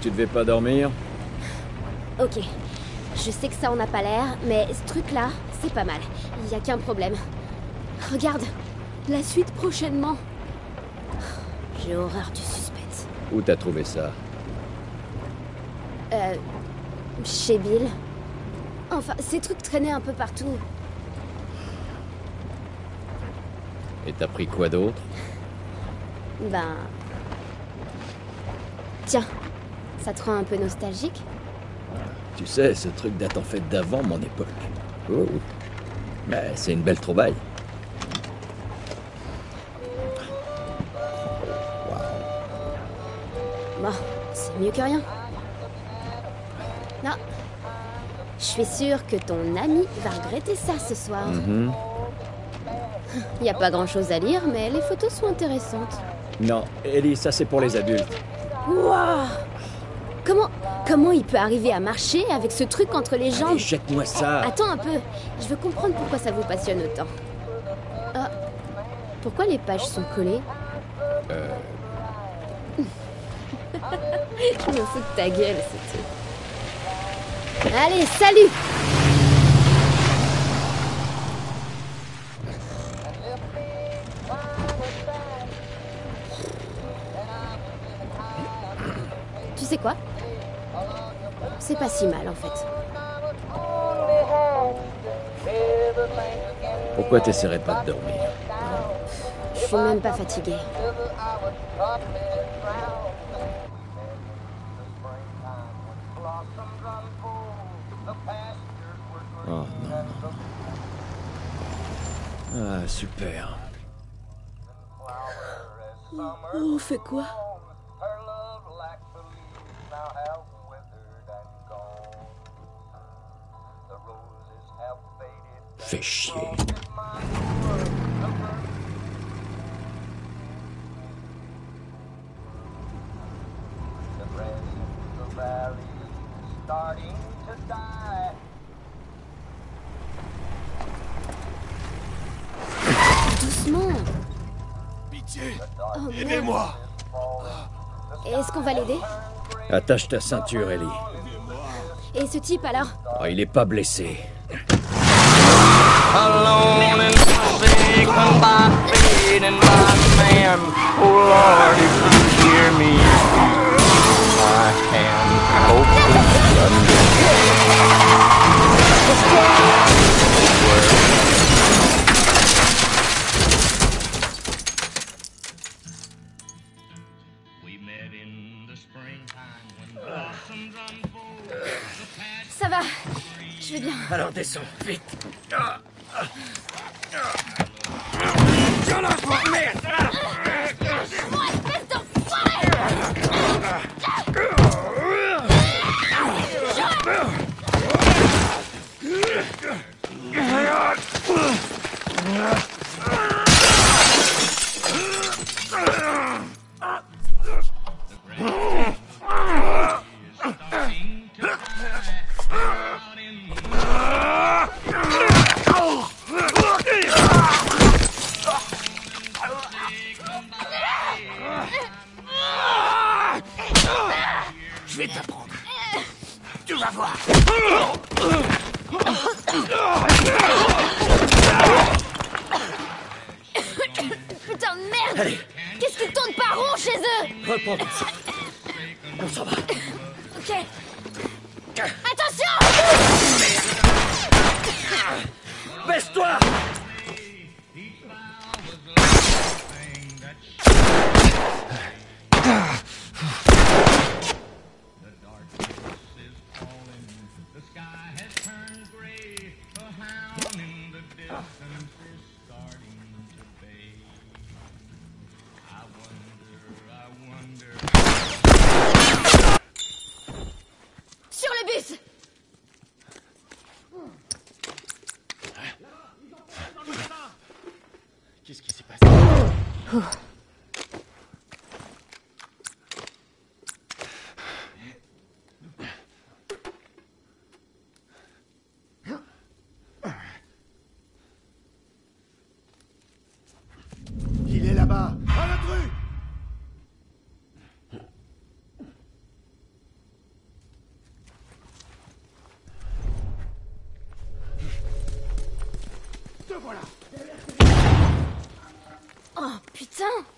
Tu devais pas dormir Ok. Je sais que ça en a pas l'air, mais ce truc-là, c'est pas mal. Il y a qu'un problème. Regarde, la suite prochainement. J'ai horreur du suspense. Où t'as trouvé ça? Euh. Chez Bill. Enfin, ces trucs traînaient un peu partout. Et t'as pris quoi d'autre? Ben. Tiens, ça te rend un peu nostalgique Tu sais, ce truc date en fait d'avant mon époque. Oh. Mais c'est une belle trouvaille. Bon, c'est mieux que rien. Non. Je suis sûre que ton ami va regretter ça ce soir. Mhm. Il y a pas grand chose à lire, mais les photos sont intéressantes. Non, Ellie, ça c'est pour les adultes. Waouh Comment, comment il peut arriver à marcher avec ce truc entre les jambes? Jette-moi ça. Attends un peu, je veux comprendre pourquoi ça vous passionne autant. Ah, pourquoi les pages sont collées? Euh, Je me fous de ta gueule, c'est tout. Allez, salut pas si mal en fait. Pourquoi t'essaierais pas de dormir Je suis même pas fatiguée. Oh non, non. Ah, super. On fait quoi? Chier. Doucement Pitié, Oh, aidez-moi Est-ce qu'on va l'aider? Attache ta ceinture, Ellie. Et ce type alors? Oh, il est pas blessé. Descends, vite. starting Putain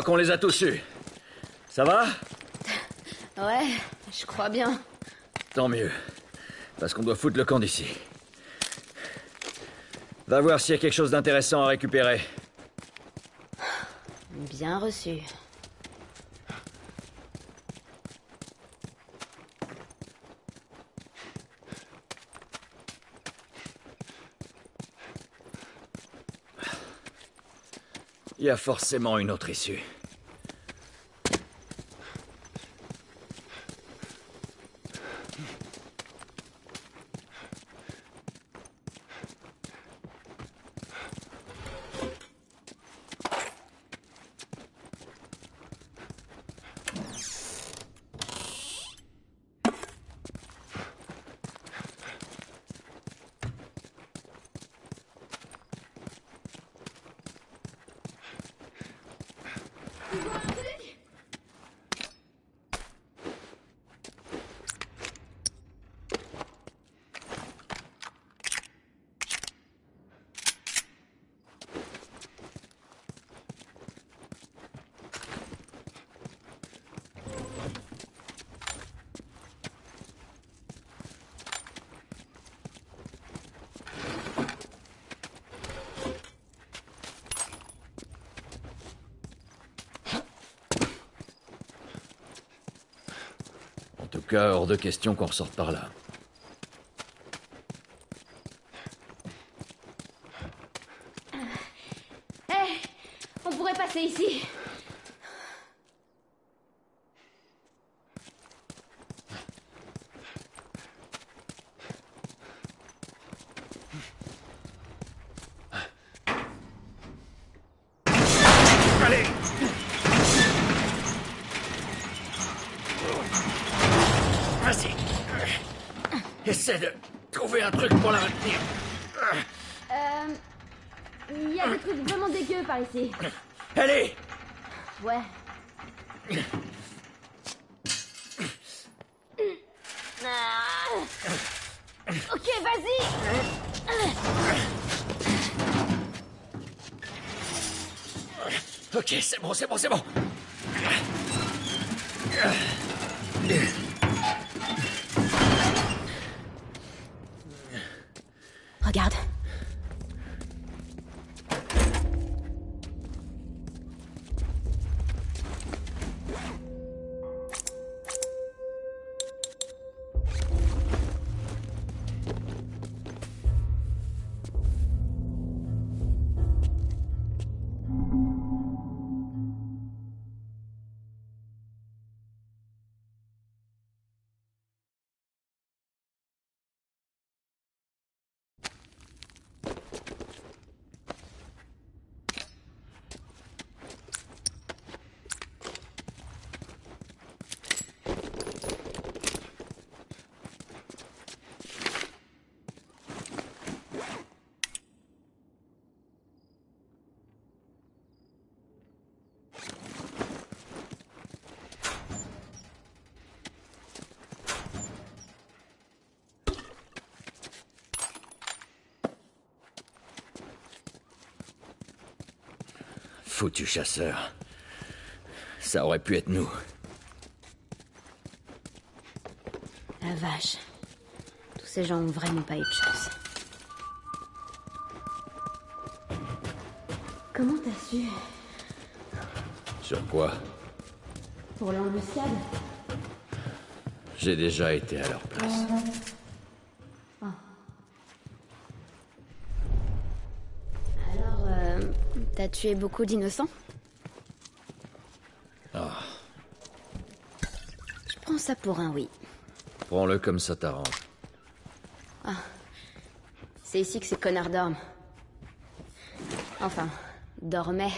crois qu'on les a tous eus. Ça va? Ouais, je crois bien. Tant mieux. Parce qu'on doit foutre le camp d'ici. Va voir s'il y a quelque chose d'intéressant à récupérer. Bien reçu. Il y a forcément une autre issue. Cas, hors de question qu'on ressorte par là. Hé On pourrait passer ici. Allez Vas-y Essaie de trouver un truc pour la retenir. Euh... Il y a des trucs vraiment dégueux par ici. Allez Ouais. Ok, vas-y Ok, c'est bon, c'est bon, c'est bon. Foutu chasseur. Ça aurait pu être nous. La vache. Tous ces gens ont vraiment pas eu de chance. Comment t'as su? Sur quoi? Pour l'embuscade J'ai déjà été à leur place euh, t'as tué beaucoup d'innocents Ah, Je prends ça pour un oui. prends-le comme ça t'arrange. C'est ici que ces connards dorment. Enfin, dormaient.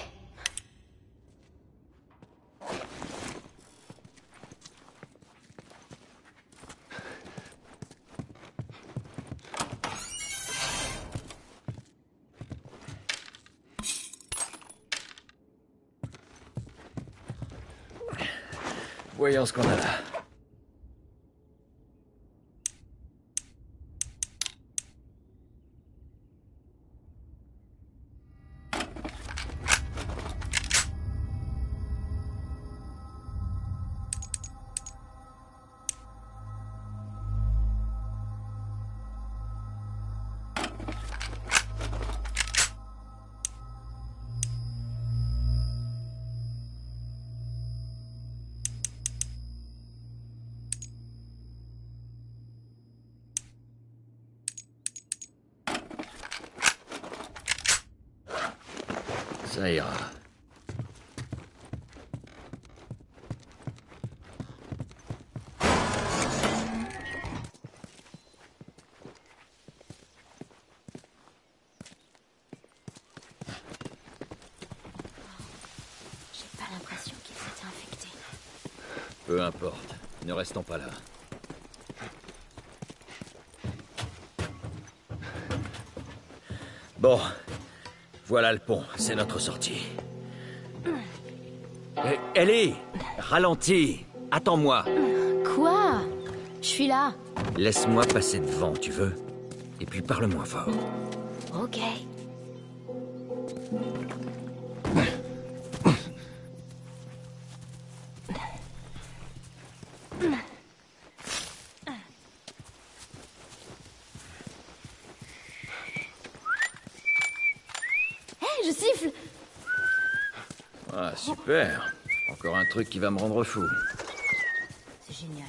Voyons ce qu'on Ça ira. J'ai pas l'impression qu'il s'était infecté. Peu importe. Ne restons pas là. Bon. Voilà le pont. C'est notre sortie. Eh, Ellie Ralentis Attends-moi Quoi? Je suis là. Laisse-moi passer devant, tu veux? Et puis parle moins fort. Ok. Super. Encore un truc qui va me rendre fou. C'est génial.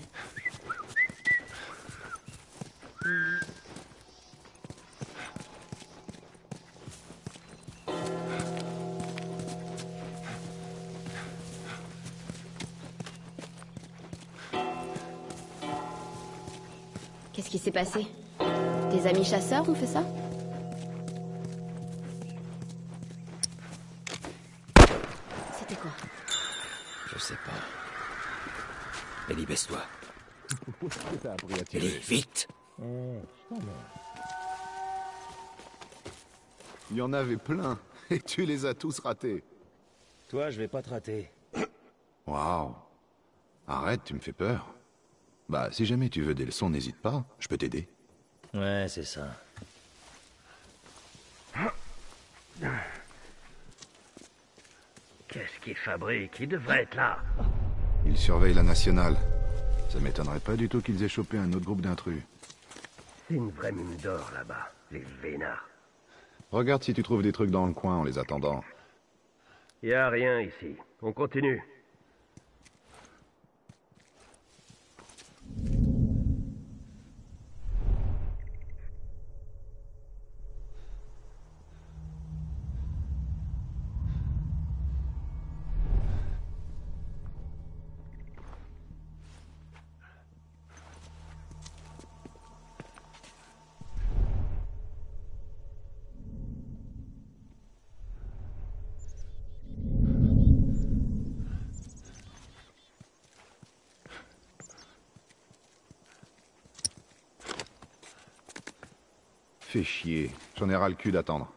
Qu'est-ce qui s'est passé? Tes amis chasseurs ont fait ça? Ellie, vite Il y en avait plein, et tu les as tous ratés. Toi, je vais pas te rater. Waouh. Arrête, tu me fais peur. Bah, si jamais tu veux des leçons, n'hésite pas, je peux t'aider. Ouais, c'est ça. Qu'est-ce qu'il fabrique? Il devrait être là. Ils surveillent la nationale. Ça m'étonnerait pas du tout qu'ils aient chopé un autre groupe d'intrus. C'est une vraie mine d'or là-bas, les vénards. Regarde si tu trouves des trucs dans le coin en les attendant. Y a rien ici. On continue. Fais chier, j'en ai ras le cul d'attendre.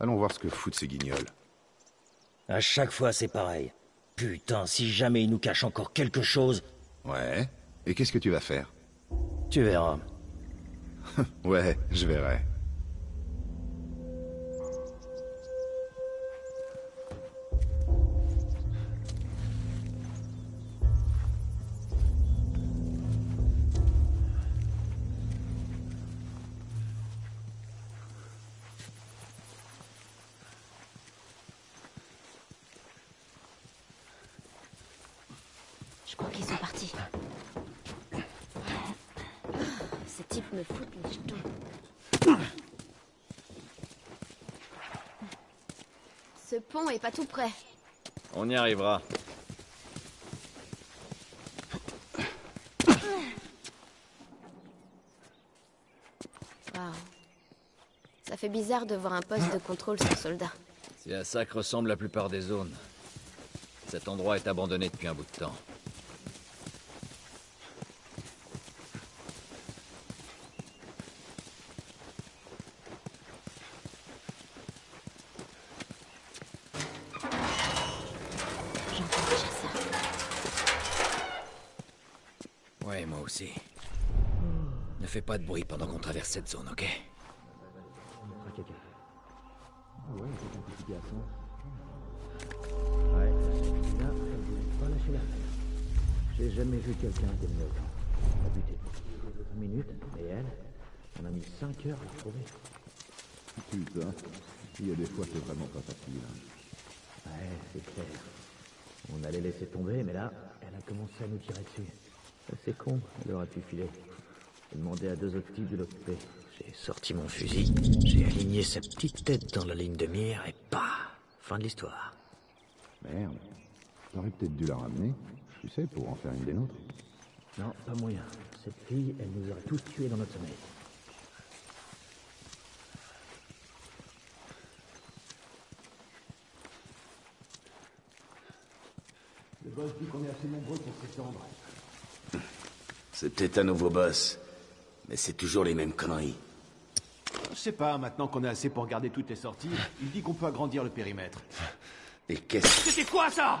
Allons voir ce que foutent ces guignols. À chaque fois, c'est pareil. Putain, si jamais il nous cache encore quelque chose, Ouais. Et qu'est-ce que tu vas faire? Tu verras. Ouais, je verrai. Pas tout près. On y arrivera. Ça fait bizarre de voir un poste de contrôle sans soldats. C'est à ça que ressemble la plupart des zones. Cet endroit est abandonné depuis un bout de temps. J'entends déjà ça. Ouais, moi aussi. Ne fais pas de bruit pendant qu'on traverse cette zone, ok? Ouais, là, elle voulait pas lâcher l'affaire. J'ai jamais vu quelqu'un t'aimer autant. A buté. 20 minutes, et elle, on a mis 5 heures à la trouver. Putain, il y a des fois c'est vraiment pas facile. Ouais, c'est clair. On allait laisser tomber, mais là, elle a commencé à nous tirer dessus. C'est con, elle aurait pu filer. J'ai demandé à deux autres types de l'occuper. J'ai sorti mon fusil, j'ai aligné sa petite tête dans la ligne de mire et pas Fin de l'histoire. Merde. J'aurais peut-être dû la ramener, tu sais, pour en faire une des nôtres. Non, pas moyen. Cette fille, elle nous aurait tous tués dans notre sommeil. Le boss dit qu'on est assez nombreux pour s'étendre. C'est peut-être un nouveau boss, mais c'est toujours les mêmes conneries. Je sais pas, maintenant qu'on est assez pour garder toutes les sorties, il dit qu'on peut agrandir le périmètre. Et qu'est-ce C'était quoi ça?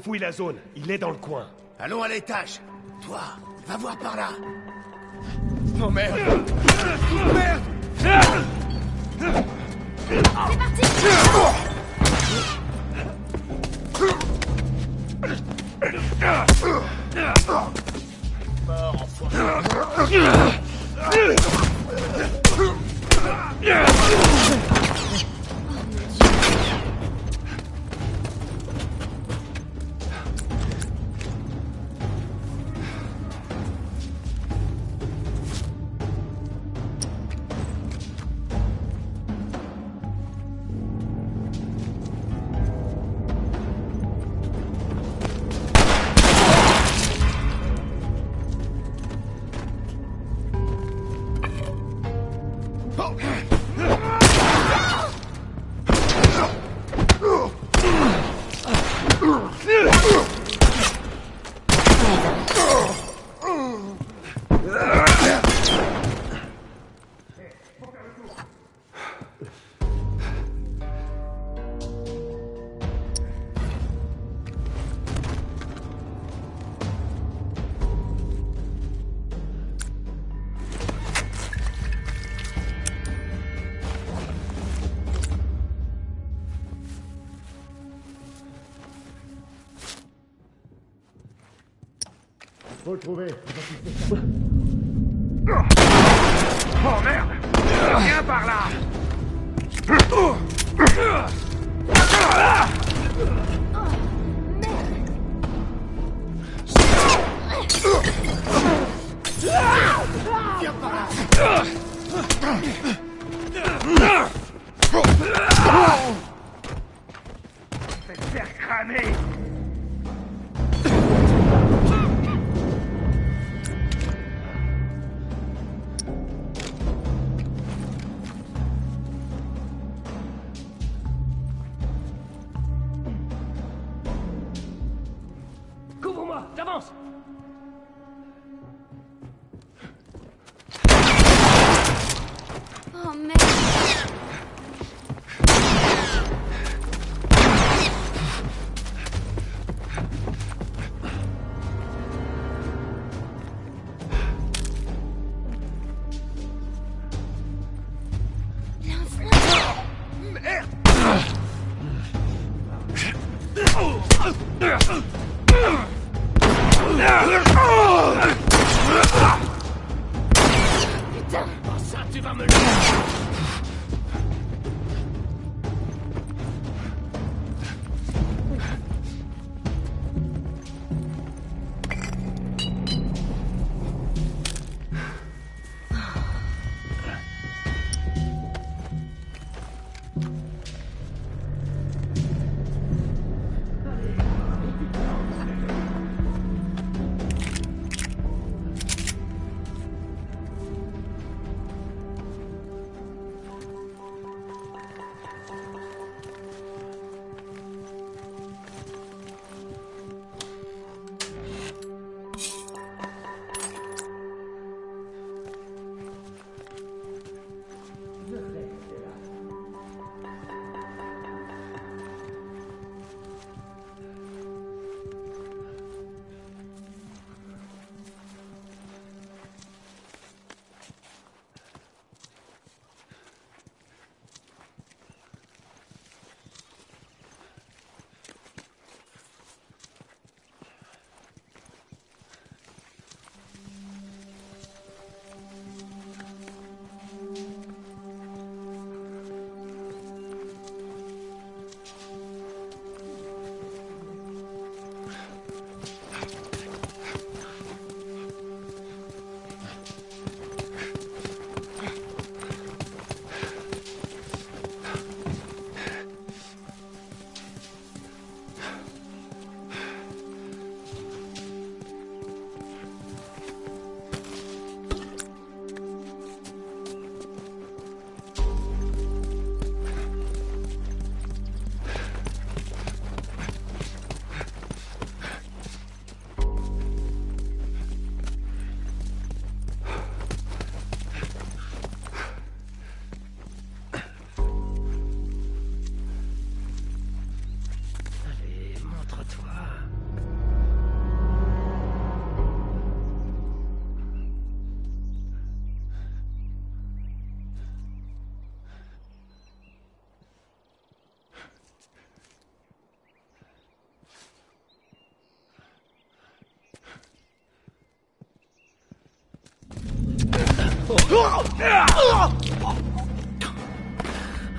fouille la zone. Il est dans le coin. Allons à l'étage. Toi, va voir par là. Oh merde C'est parti Faut le trouver. Oh merde Viens par là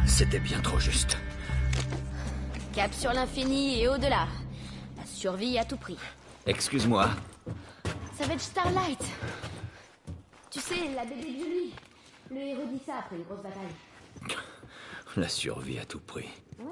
C'était bien trop juste. Cap sur l'infini et au-delà. La survie à tout prix. Excuse-moi. Savage Starlight Tu sais, la bébé de Julie. Le héros dit ça après une grosse bataille. La survie à tout prix. Ouais.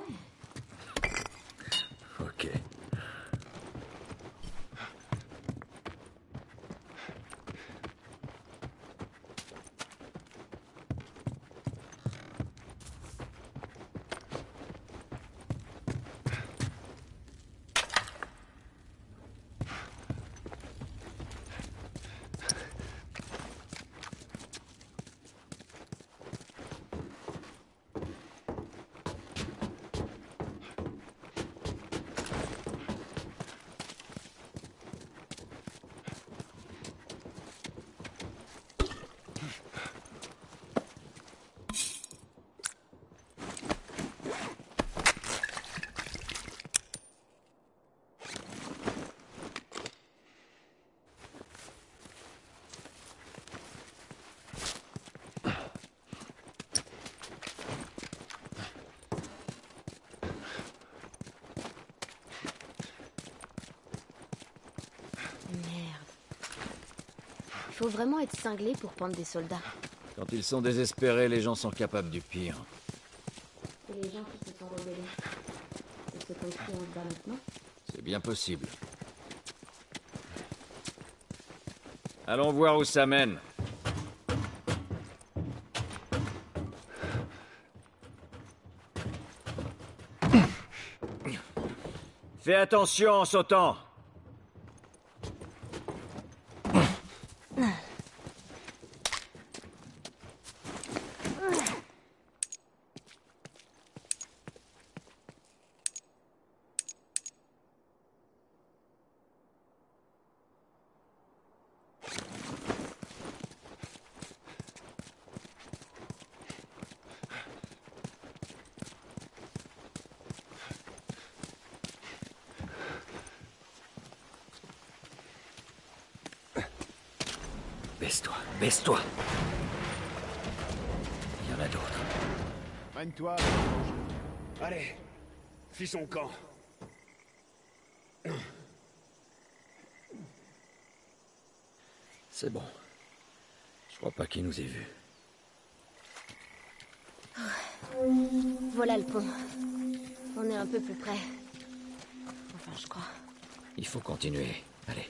Faut vraiment être cinglé pour prendre des soldats. Quand ils sont désespérés, les gens sont capables du pire. Et les gens qui se sont rebellés. On se bat maintenant C'est bien possible. Allons voir où ça mène. Fais attention en sautant. Baisse-toi, baisse-toi. Il y en a d'autres. Mène-toi. Allez, fis son camp. C'est bon. Je crois pas qu'il nous ait vus. Voilà le pont. On est un peu plus près. Enfin, je crois. Il faut continuer. Allez.